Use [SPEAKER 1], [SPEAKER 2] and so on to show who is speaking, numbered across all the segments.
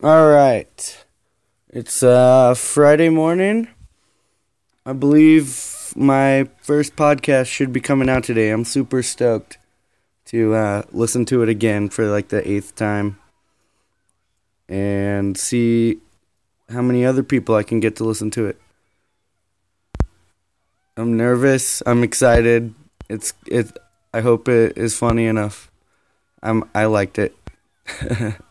[SPEAKER 1] All right. It's uh Friday morning. I believe my first podcast should be coming out today. I'm super stoked to uh, listen to it again for like the eighth time and see how many other people I can get to listen to it. I'm nervous. I'm excited. It's it. I hope it is funny enough. I'm. I liked it.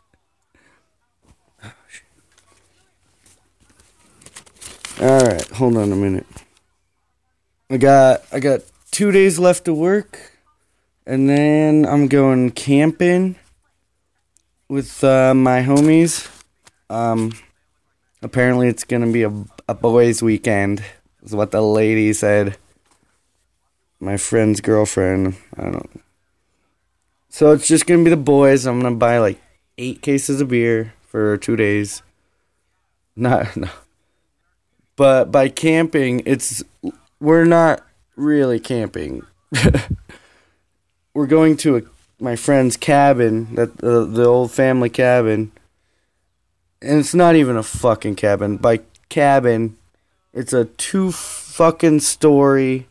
[SPEAKER 1] All right, hold on a minute. I got I got two days left to work, and then I'm going camping with uh, my homies. Um, apparently it's gonna be a a boys' weekend, is what the lady said. My friend's girlfriend. I don't. So it's just gonna be the boys. I'm gonna buy like eight cases of beer for two days. Not no. But by camping, it's we're not really camping. we're going to a, my friend's cabin, that uh, the old family cabin, and it's not even a fucking cabin. By cabin, it's a two fucking story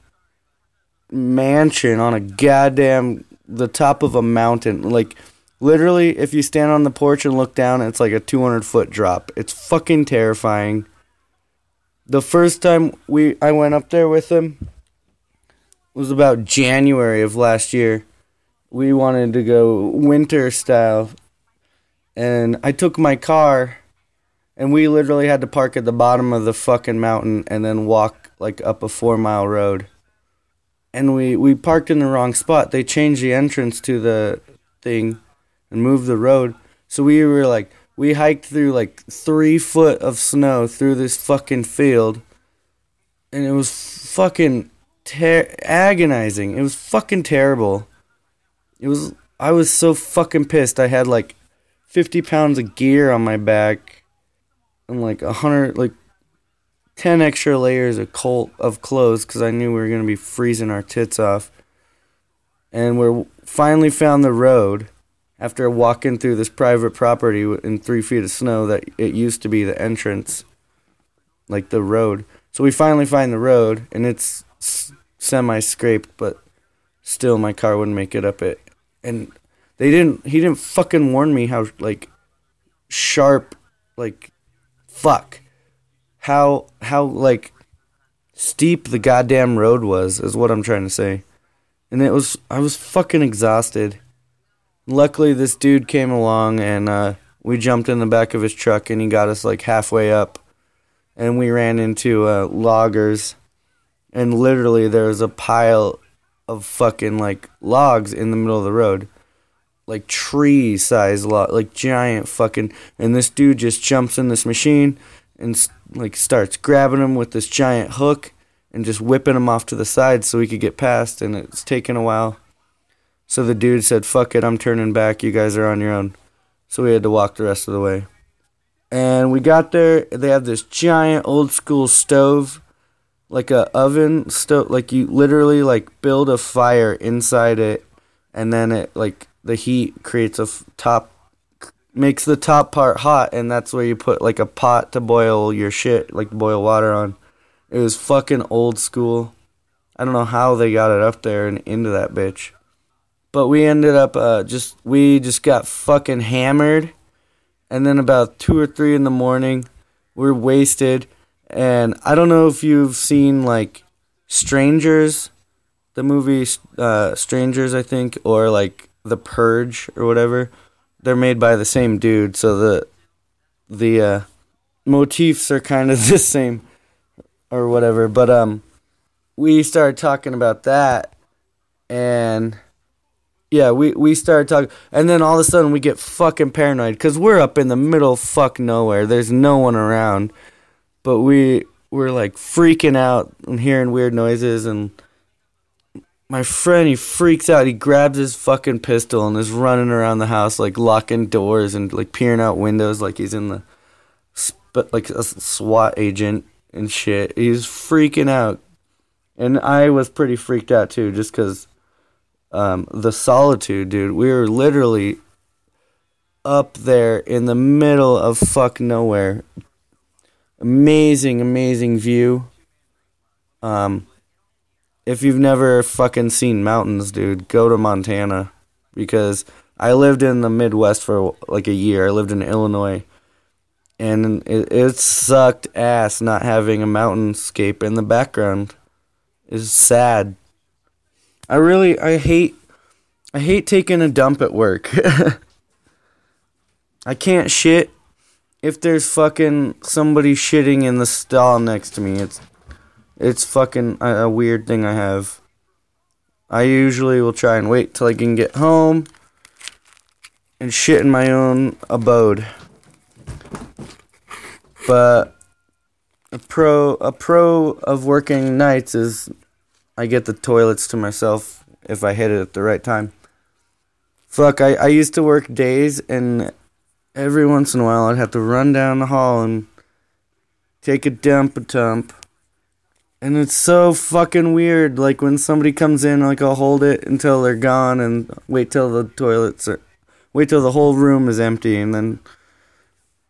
[SPEAKER 1] mansion on a goddamn the top of a mountain. Like literally, if you stand on the porch and look down, it's like a 200 foot drop. It's fucking terrifying the first time we I went up there with him was about January of last year. We wanted to go winter style, and I took my car, and we literally had to park at the bottom of the fucking mountain and then walk like up a four mile road. And we we parked in the wrong spot. They changed the entrance to the thing and moved the road. So we were like, we hiked through like three foot of snow through this fucking field, and it was fucking ter- agonizing. It was fucking terrible. It was. I was so fucking pissed. I had like fifty pounds of gear on my back, and like a hundred, like ten extra layers of of clothes because I knew we were gonna be freezing our tits off. And we finally found the road after walking through this private property in three feet of snow that it used to be the entrance, like the road. So we finally find the road, and it's semi scraped, but still my car wouldn't make it up it. And they didn't. He didn't fucking warn me how like sharp, like fuck, how how like steep the goddamn road was is what I'm trying to say. And it was I was fucking exhausted luckily this dude came along and uh, we jumped in the back of his truck and he got us like halfway up. And we ran into uh, loggers. And literally there was a pile of fucking like logs in the middle of the road. Like tree size log like giant fucking and this dude just jumps in this machine and like starts grabbing them with this giant hook and just whipping them off to the side so we could get past and it's taken a while so the dude said, fuck it, I'm turning back. You guys are on your own. So we had to walk the rest of the way. And we got there. They have this giant old school stove, like a oven stove. Like you literally like build a fire inside it, and then it like the heat creates a f- top, makes the top part hot, and that's where you put like a pot to boil your shit, like boil water on. It was fucking old school. I don't know how they got it up there and into that bitch. But we ended up uh, just we just got fucking hammered, and then about two or three in the morning, we're wasted, and I don't know if you've seen like Strangers, the movie uh, Strangers, I think, or like The Purge or whatever. They're made by the same dude, so the the uh, motifs are kind of the same or whatever. But um, we started talking about that, and yeah, we we started talking, and then all of a sudden we get fucking paranoid because we're up in the middle of fuck nowhere. There's no one around, but we we're like freaking out and hearing weird noises. And my friend he freaks out. He grabs his fucking pistol and is running around the house like locking doors and like peering out windows like he's in the but like a SWAT agent and shit. He's freaking out, and I was pretty freaked out too, just because um, the solitude, dude. We were literally up there in the middle of fuck nowhere. Amazing, amazing view. Um, if you've never fucking seen mountains, dude, go to Montana because I lived in the Midwest for like a year. I lived in Illinois, and it, it sucked ass not having a mountainscape in the background. It's sad. I really I hate I hate taking a dump at work. I can't shit if there's fucking somebody shitting in the stall next to me. It's it's fucking a, a weird thing I have. I usually will try and wait till I can get home and shit in my own abode. But a pro a pro of working nights is I get the toilets to myself if I hit it at the right time. Fuck, I, I used to work days and every once in a while I'd have to run down the hall and take a dump a dump. And it's so fucking weird. Like when somebody comes in, like I'll hold it until they're gone and wait till the toilets are wait till the whole room is empty and then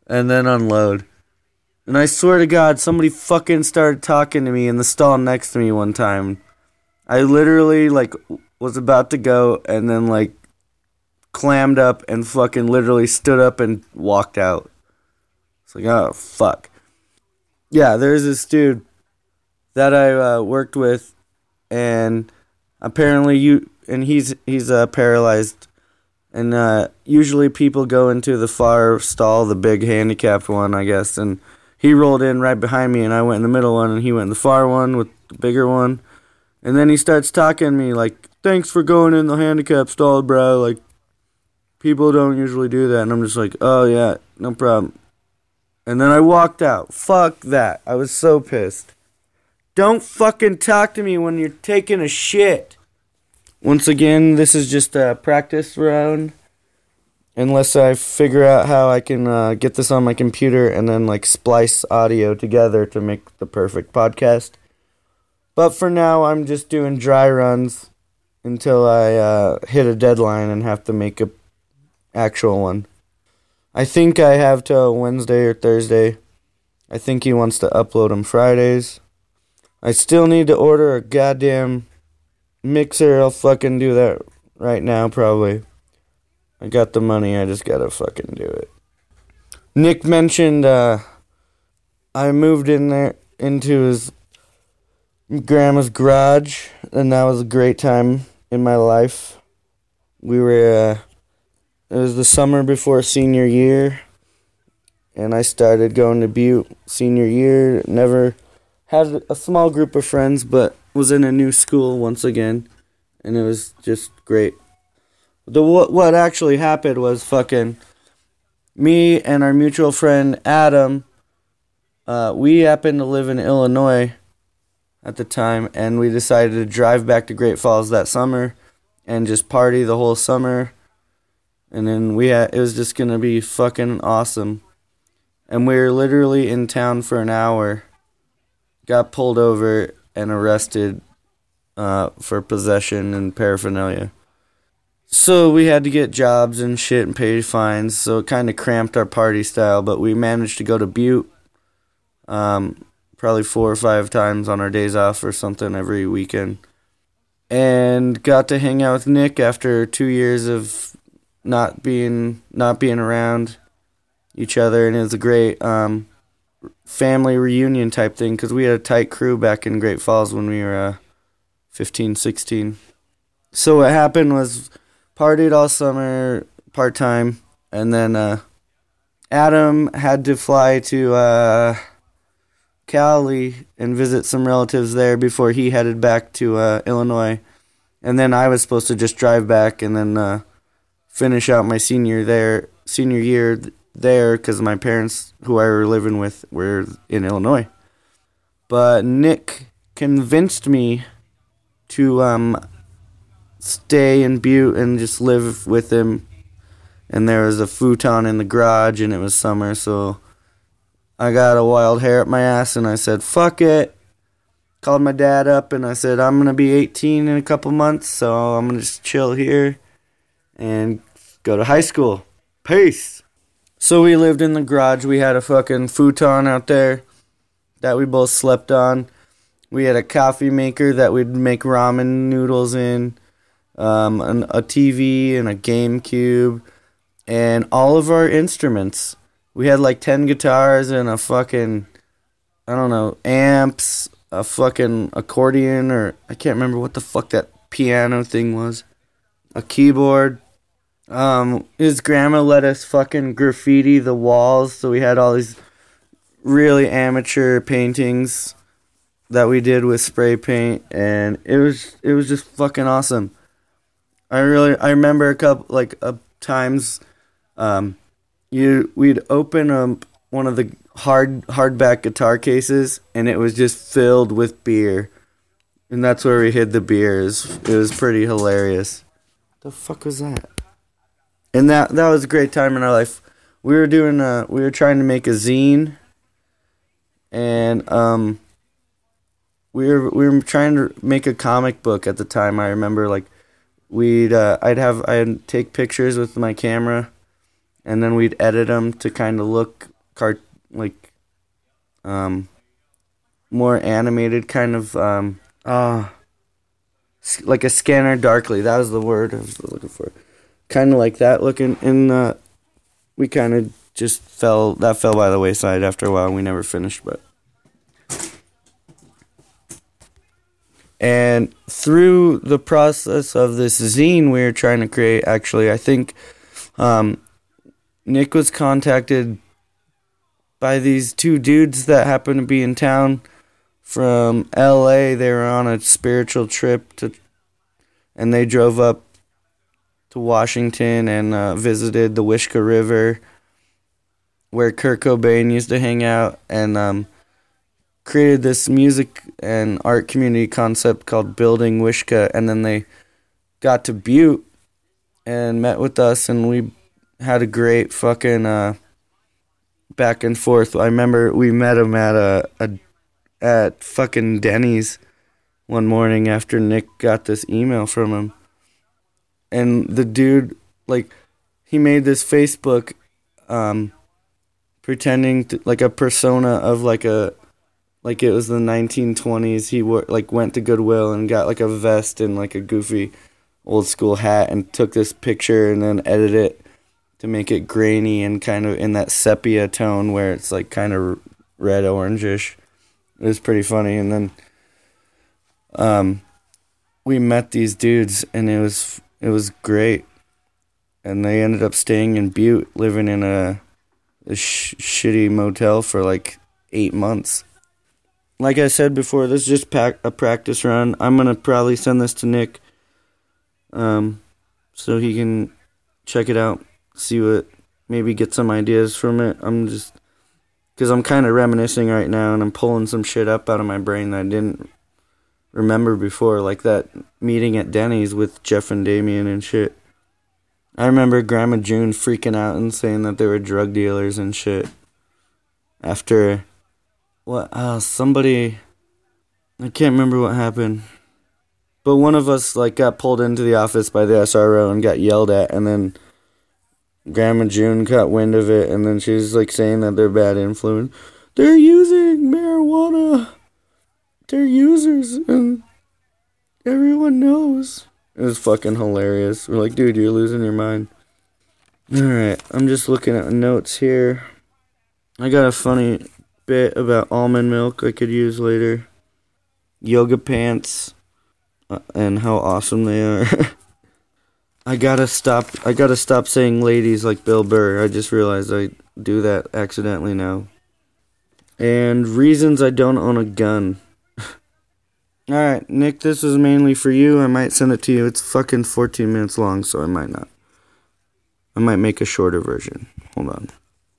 [SPEAKER 1] and then unload. And I swear to God, somebody fucking started talking to me in the stall next to me one time. I literally like was about to go and then like clammed up and fucking literally stood up and walked out. It's like, oh fuck. Yeah, there's this dude that I uh, worked with, and apparently you and he's he's uh, paralyzed, and uh, usually people go into the far stall, the big handicapped one, I guess, and he rolled in right behind me, and I went in the middle one, and he went in the far one with the bigger one, and then he starts talking to me like, "Thanks for going in the handicap stall, bro." Like, people don't usually do that, and I'm just like, "Oh yeah, no problem." And then I walked out. Fuck that. I was so pissed. Don't fucking talk to me when you're taking a shit. Once again, this is just a practice round. Unless I figure out how I can uh, get this on my computer and then like splice audio together to make the perfect podcast. But for now, I'm just doing dry runs until I uh, hit a deadline and have to make a actual one. I think I have till Wednesday or Thursday. I think he wants to upload them Fridays. I still need to order a goddamn mixer. I'll fucking do that right now, probably. I got the money. I just gotta fucking do it. Nick mentioned uh, I moved in there into his grandma's garage, and that was a great time in my life. We were. Uh, it was the summer before senior year, and I started going to Butte senior year. Never had a small group of friends, but was in a new school once again, and it was just great. The what what actually happened was fucking me and our mutual friend Adam. Uh, we happened to live in Illinois at the time, and we decided to drive back to Great Falls that summer and just party the whole summer. And then we had, it was just gonna be fucking awesome. And we were literally in town for an hour got pulled over and arrested uh, for possession and paraphernalia. So we had to get jobs and shit and pay fines. So it kind of cramped our party style, but we managed to go to Butte um, probably four or five times on our days off or something every weekend. And got to hang out with Nick after two years of not being not being around each other, and it was a great um, family reunion type thing because we had a tight crew back in Great Falls when we were uh, 15, 16. So what happened was partied all summer part time, and then uh, Adam had to fly to uh, Cali and visit some relatives there before he headed back to uh, Illinois, and then I was supposed to just drive back and then uh, finish out my senior there senior year there because my parents, who I were living with, were in Illinois. But Nick convinced me to um, stay in Butte and just live with him. And there was a futon in the garage, and it was summer, so I got a wild hair up my ass, and I said, "Fuck it." Called my dad up, and I said, "I'm gonna be 18 in a couple months, so I'm gonna just chill here and go to high school." Peace. So we lived in the garage. We had a fucking futon out there that we both slept on. We had a coffee maker that we'd make ramen noodles in, um, an, a TV and a GameCube, and all of our instruments. We had like 10 guitars and a fucking, I don't know, amps, a fucking accordion, or I can't remember what the fuck that piano thing was, a keyboard. Um, his grandma let us fucking graffiti the walls, so we had all these really amateur paintings that we did with spray paint, and it was it was just fucking awesome. I really I remember a couple like uh, times, um, you we'd open up one of the hard hardback guitar cases, and it was just filled with beer, and that's where we hid the beers. It was pretty hilarious. The fuck was that? And that that was a great time in our life. We were doing a we were trying to make a zine, and um we were we were trying to make a comic book at the time. I remember like we'd uh, I'd have I'd take pictures with my camera, and then we'd edit them to kind of look cart like um more animated kind of um uh like a scanner darkly. That was the word I was looking for. Kind of like that looking. And uh, we kind of just fell. That fell by the wayside after a while. We never finished, but And through the process of this zine we were trying to create, actually, I think um, Nick was contacted by these two dudes that happened to be in town from LA. They were on a spiritual trip to, and they drove up to Washington and uh, visited the Wishkah River, where Kurt Cobain used to hang out, and um, created this music and art community concept called Building Wishkah and then they got to Butte and met with us, and we had a great fucking uh, back and forth. I remember we met him at a, a at fucking Denny's one morning after Nick got this email from him, and the dude like he made this Facebook um, pretending to, like a persona of like a like it was the 1920s. He wore, like went to Goodwill and got like a vest and like a goofy old school hat and took this picture and then edited it to make it grainy and kind of in that sepia tone where it's like kind of red orangish. It was pretty funny and then um we met these dudes and it was it was great. And they ended up staying in Butte, living in a, a sh- shitty motel for like 8 months like I said before, this is just pack- a practice run. I'm gonna probably send this to Nick, um, so he can check it out, see what, maybe get some ideas from it. I'm just, cause I'm kind of reminiscing right now, and I'm pulling some shit up out of my brain that I didn't remember before, like that meeting at Denny's with Jeff and Damien and shit. I remember Grandma June freaking out and saying that they were drug dealers and shit. After what uh somebody I can't remember what happened. But one of us like got pulled into the office by the SRO and got yelled at and then Grandma June caught wind of it and then she's like saying that they're bad influence. They're using marijuana. They're users and everyone knows. It was fucking hilarious. We're like, dude, you're losing your mind. Alright, I'm just looking at notes here. I got a funny bit about almond milk I could use later. Yoga pants uh, and how awesome they are. I gotta stop. I gotta stop saying ladies like Bill Burr. I just realized I do that accidentally now. And reasons I don't own a gun. Alright, Nick, this is mainly for you. I might send it to you. It's fucking 14 minutes long, so I might not. I might make a shorter version. Hold on.